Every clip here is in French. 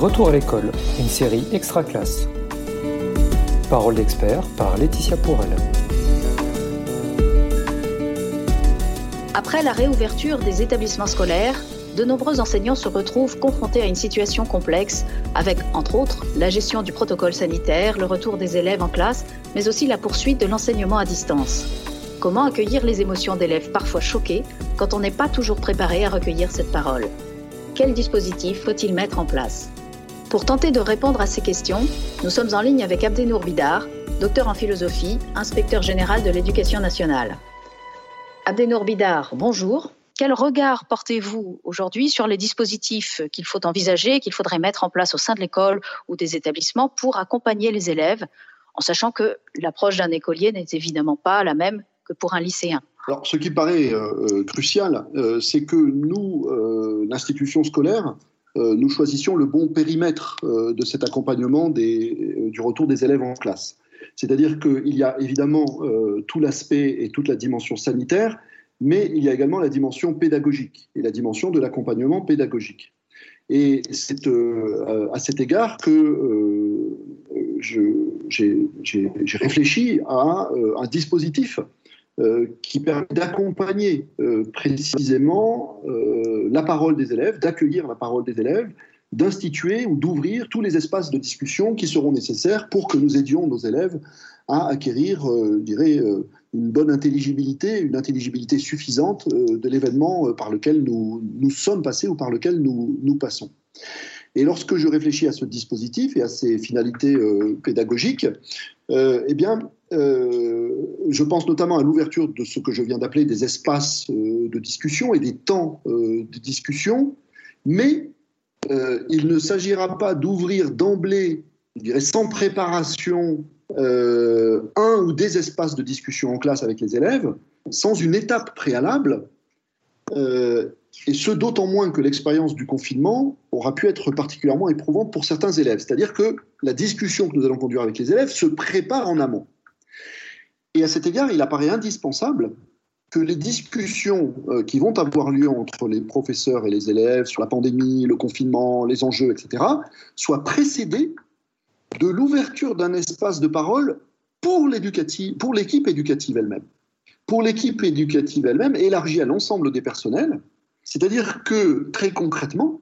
Retour à l'école, une série extra classe. Parole d'expert par Laetitia Pourel. Après la réouverture des établissements scolaires, de nombreux enseignants se retrouvent confrontés à une situation complexe avec, entre autres, la gestion du protocole sanitaire, le retour des élèves en classe, mais aussi la poursuite de l'enseignement à distance. Comment accueillir les émotions d'élèves parfois choqués quand on n'est pas toujours préparé à recueillir cette parole? Quel dispositif faut-il mettre en place? Pour tenter de répondre à ces questions, nous sommes en ligne avec Abdenour Bidar, docteur en philosophie, inspecteur général de l'éducation nationale. Abdenour Bidar, bonjour. Quel regard portez-vous aujourd'hui sur les dispositifs qu'il faut envisager, qu'il faudrait mettre en place au sein de l'école ou des établissements pour accompagner les élèves, en sachant que l'approche d'un écolier n'est évidemment pas la même que pour un lycéen? Alors, ce qui paraît euh, euh, crucial, euh, c'est que nous, l'institution scolaire, nous choisissions le bon périmètre de cet accompagnement des, du retour des élèves en classe. C'est-à-dire qu'il y a évidemment tout l'aspect et toute la dimension sanitaire, mais il y a également la dimension pédagogique et la dimension de l'accompagnement pédagogique. Et c'est euh, à cet égard que euh, j'ai réfléchi à euh, un dispositif qui permet d'accompagner précisément la parole des élèves, d'accueillir la parole des élèves, d'instituer ou d'ouvrir tous les espaces de discussion qui seront nécessaires pour que nous aidions nos élèves à acquérir, je dirais, une bonne intelligibilité, une intelligibilité suffisante euh, de l'événement euh, par lequel nous, nous, sommes passés ou par lequel nous, nous passons. Et lorsque je réfléchis à ce dispositif et à ses finalités euh, pédagogiques, eh bien, je pense notamment à l'ouverture de ce que je viens d'appeler des espaces de discussion et des temps de discussion, mais il ne s'agira pas d'ouvrir d'emblée, sans préparation, euh, un ou des espaces de discussion en classe avec les élèves sans une étape préalable, euh, et ce d'autant moins que l'expérience du confinement aura pu être particulièrement éprouvante pour certains élèves. C'est-à-dire que la discussion que nous allons conduire avec les élèves se prépare en amont. Et à cet égard, il apparaît indispensable que les discussions euh, qui vont avoir lieu entre les professeurs et les élèves sur la pandémie, le confinement, les enjeux, etc., soient précédées de l'ouverture d'un espace de parole pour l'équipe éducative elle-même. Pour l'équipe éducative elle-même, élargie à l'ensemble des personnels, c'est-à-dire que très concrètement,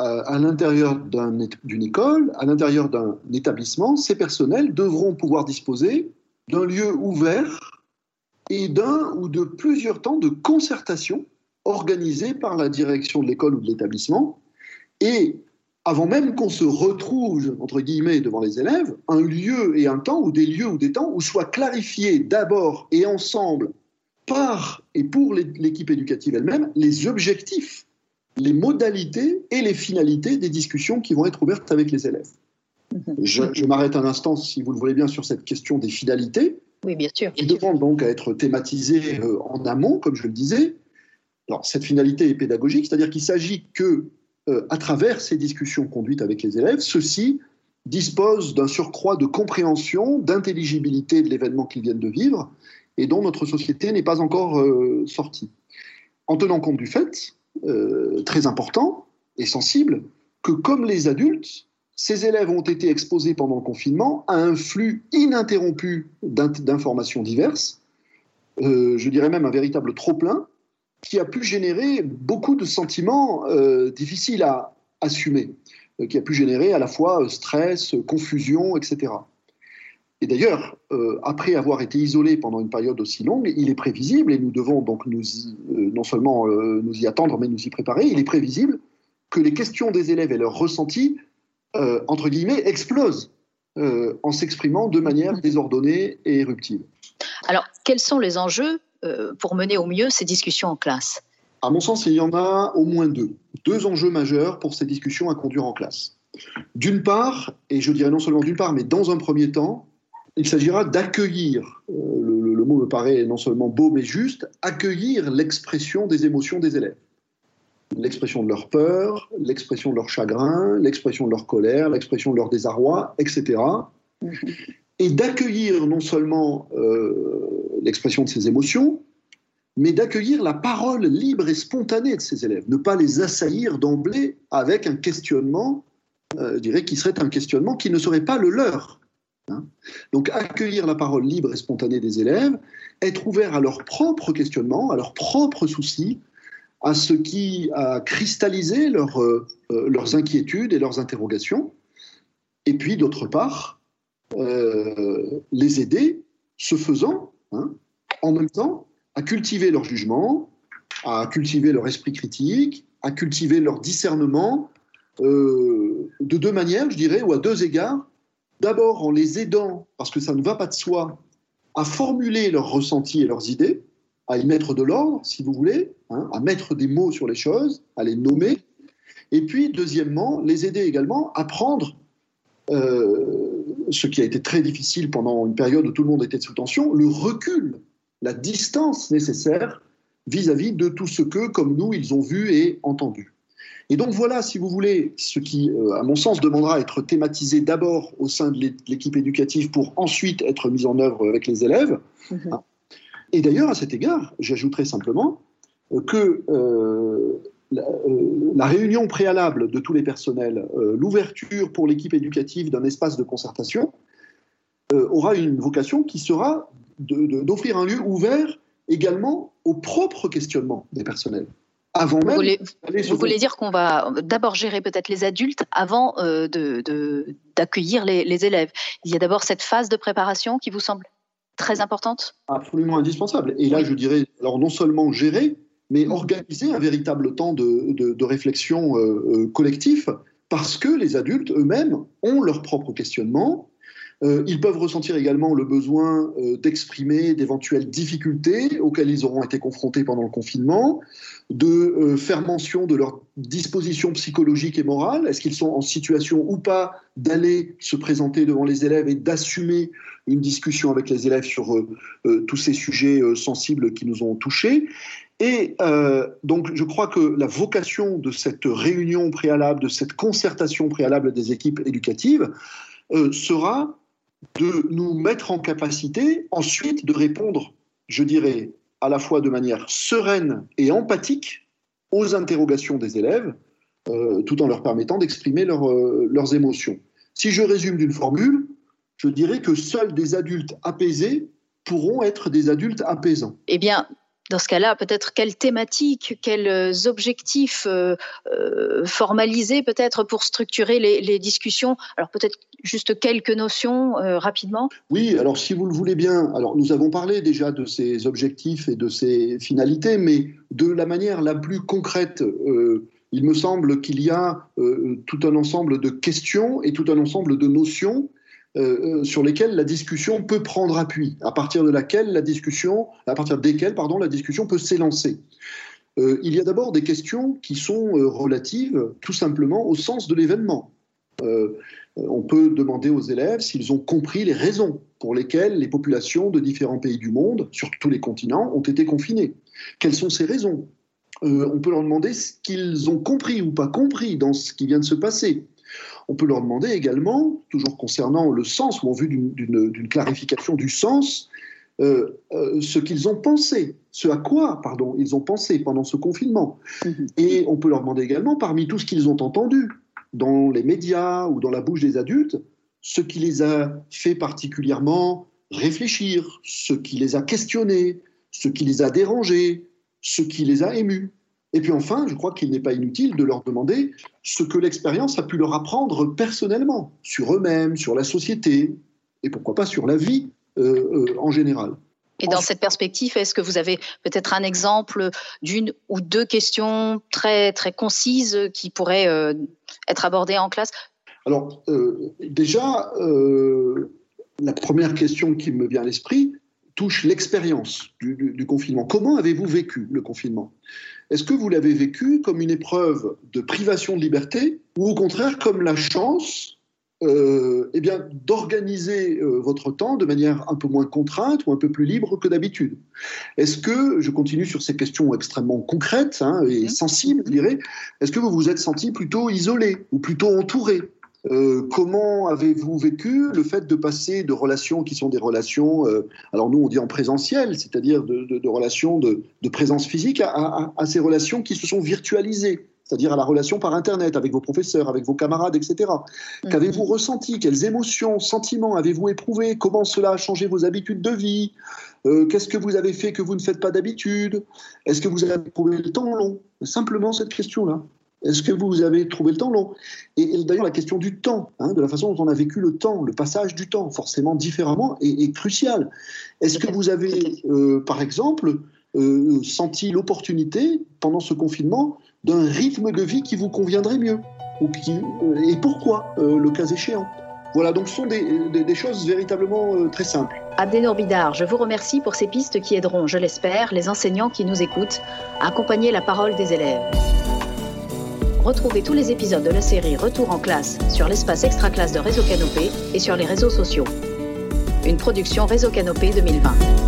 euh, à l'intérieur d'une école, à l'intérieur d'un établissement, ces personnels devront pouvoir disposer d'un lieu ouvert et d'un ou de plusieurs temps de concertation organisés par la direction de l'école ou de l'établissement et avant même qu'on se retrouve, entre guillemets, devant les élèves, un lieu et un temps, ou des lieux ou des temps, où soient clarifiés d'abord et ensemble, par et pour l'équipe éducative elle-même, les objectifs, les modalités et les finalités des discussions qui vont être ouvertes avec les élèves. Je, m'arrête un instant, si vous le voulez bien, sur cette question des finalités. Oui, bien sûr. Qui demande donc à être thématisée euh, en amont, comme je le disais. Alors, cette finalité est pédagogique, c'est-à-dire qu'il s'agit que euh, à travers ces discussions conduites avec les élèves, ceux-ci disposent d'un surcroît de compréhension, d'intelligibilité de l'événement qu'ils viennent de vivre et dont notre société n'est pas encore euh, sortie. En tenant compte du fait, très important et sensible, que comme les adultes, ces élèves ont été exposés pendant le confinement à un flux ininterrompu d'informations diverses, je dirais même un véritable trop-plein, qui a pu générer beaucoup de sentiments euh, difficiles à assumer, euh, qui a pu générer à la fois euh, stress, confusion, etc. Et d'ailleurs, après avoir été isolé pendant une période aussi longue, il est prévisible, et nous devons donc non seulement nous y attendre, mais nous y préparer, il est prévisible que les questions des élèves et leurs ressentis, entre guillemets, explosent en s'exprimant de manière désordonnée et éruptive. Alors, quels sont les enjeux euh, pour mener au mieux ces discussions en classe? À mon sens, il y en a au moins deux. Deux enjeux majeurs pour ces discussions à conduire en classe. D'une part, et je dirais non seulement d'une part, mais dans un premier temps, il s'agira d'accueillir, euh, le, le, mot me paraît non seulement beau mais juste, accueillir l'expression des émotions des élèves. L'expression de leur peur, l'expression de leur chagrin, l'expression de leur colère, l'expression de leur désarroi, etc. Mm-hmm. Et d'accueillir non seulement euh, l'expression de ses émotions, mais d'accueillir la parole libre et spontanée de ses élèves, ne pas les assaillir d'emblée avec un questionnement euh, je dirais, qui serait un questionnement qui ne serait pas le leur. Hein. Donc accueillir la parole libre et spontanée des élèves, être ouvert à leurs propres questionnements, à leurs propres soucis, à ce qui a cristallisé euh, euh, leurs inquiétudes et leurs interrogations, et puis d'autre part, les aider, ce faisant, hein, en même temps, à cultiver leur jugement, à cultiver leur esprit critique, à cultiver leur discernement, euh, de deux manières, je dirais, ou à deux égards. D'abord en les aidant, parce que ça ne va pas de soi, à formuler leurs ressentis et leurs idées, à y mettre de l'ordre, si vous voulez, hein, à mettre des mots sur les choses, à les nommer. Et puis, deuxièmement, les aider également à prendre euh, ce qui a été très difficile pendant une période où tout le monde était sous tension, le recul, la distance nécessaire vis-à-vis de tout ce que, comme nous, ils ont vu et entendu. Et donc voilà, si vous voulez, ce qui, euh, à mon sens, demandera à être thématisé d'abord au sein de l'équipe éducative pour ensuite être mis en œuvre avec les élèves. Mhm. Et d'ailleurs, à cet égard, j'ajouterai simplement euh, que euh, la, réunion préalable de tous les personnels, l'ouverture pour l'équipe éducative d'un espace de concertation, aura une vocation qui sera d'offrir un lieu ouvert également au propre questionnement des personnels. Avant vous voulez, vous voulez dire qu'on va d'abord gérer peut-être les adultes avant euh, d'accueillir les, élèves. Il y a d'abord cette phase de préparation qui vous semble très importante Absolument indispensable. Et là, je dirais, alors non seulement gérer, mais mm. organiser un véritable temps de, réflexion euh, euh, collectif, parce que les adultes eux-mêmes ont leur propre questionnement, euh, ils peuvent ressentir également le besoin euh, d'exprimer d'éventuelles difficultés auxquelles ils auront été confrontés pendant le confinement, de euh, faire mention de leurs dispositions psychologiques et morales. Est-ce qu'ils sont en situation ou pas d'aller se présenter devant les élèves et d'assumer une discussion avec les élèves sur tous ces sujets sensibles qui nous ont touchés? Et donc, je crois que la vocation de cette réunion préalable, de cette concertation préalable des équipes éducatives, sera de nous mettre en capacité ensuite de répondre, je dirais, à la fois de manière sereine et empathique aux interrogations des élèves, euh, tout en leur permettant d'exprimer euh, leurs émotions. Si je résume d'une formule, je dirais que seuls des adultes apaisés pourront être des adultes apaisants. Eh bien, dans ce cas-là, peut-être quelles thématiques, quels euh, objectifs euh, euh, formalisés peut-être pour structurer les, discussions? Alors peut-être juste quelques notions rapidement Oui, alors si vous le voulez bien, alors nous avons parlé déjà de ces objectifs et de ces finalités, mais de la manière la plus concrète. il me semble qu'il y a tout un ensemble de questions et tout un ensemble de notions euh, euh, sur lesquelles la discussion peut prendre appui, à partir de laquelle la discussion, à partir desquelles pardon, la discussion peut s'élancer. Euh, il y a d'abord des questions qui sont relatives tout simplement au sens de l'événement. on peut demander aux élèves s'ils ont compris les raisons pour lesquelles les populations de différents pays du monde, sur tous les continents, ont été confinées. Quelles sont ces raisons? On peut leur demander ce qu'ils ont compris ou pas compris dans ce qui vient de se passer. On peut leur demander également, toujours concernant le sens ou en vue d'une clarification du sens, euh, euh, ce qu'ils ont pensé, ce à quoi, pardon, ils ont pensé pendant ce confinement. Mhm. Et on peut leur demander également, parmi tout ce qu'ils ont entendu dans les médias ou dans la bouche des adultes, ce qui les a fait particulièrement réfléchir, ce qui les a questionnés, ce qui les a dérangés, ce qui les a émus. Et puis enfin, je crois qu'il n'est pas inutile de leur demander ce que l'expérience a pu leur apprendre personnellement, sur eux-mêmes, sur la société, et pourquoi pas sur la vie euh, euh, en général. Et dans cette perspective, est-ce que vous avez peut-être un exemple d'une ou deux questions très, très concises qui pourraient euh, être abordées en classe? Alors, déjà, la première question qui me vient à l'esprit touche l'expérience du, confinement. Comment avez-vous vécu le confinement? Est-ce que vous l'avez vécu comme une épreuve de privation de liberté ou au contraire comme la chance euh, eh bien, d'organiser euh, votre temps de manière un peu moins contrainte ou un peu plus libre que d'habitude? Est-ce que, je continue sur ces questions extrêmement concrètes hein, et mmh. sensibles, je dirais, est-ce que vous vous êtes senti plutôt isolé ou plutôt entouré? Euh, comment avez-vous vécu le fait de passer de relations qui sont des relations, euh, alors nous on dit en présentiel, c'est-à-dire de, relations de, présence physique, à, ces relations qui se sont virtualisées c'est-à-dire à la relation par Internet avec vos professeurs, avec vos camarades, etc. Mhm. Qu'avez-vous ressenti? Quelles émotions, sentiments avez-vous éprouvé? Comment cela a changé vos habitudes de vie? Euh, Qu'est-ce que vous avez fait que vous ne faites pas d'habitude? Est-ce que vous avez trouvé le temps long? Simplement cette question-là. Est-ce que vous avez trouvé le temps long Et, d'ailleurs, la question du temps, hein, de la façon dont on a vécu le temps, le passage du temps, forcément différemment, est, crucial. Est-ce que vous avez, euh, par exemple, euh, senti l'opportunité, pendant ce confinement, d'un rythme de vie qui vous conviendrait mieux? Ou qui, Et pourquoi, le cas échéant? Voilà, donc ce sont des, choses véritablement très simples. Abdénor Bidar, je vous remercie pour ces pistes qui aideront, je l'espère, les enseignants qui nous écoutent à accompagner la parole des élèves. Retrouvez tous les épisodes de la série Retour en classe sur l'espace extra-classe de Réseau Canopé et sur les réseaux sociaux. Une production Réseau Canopé 2020.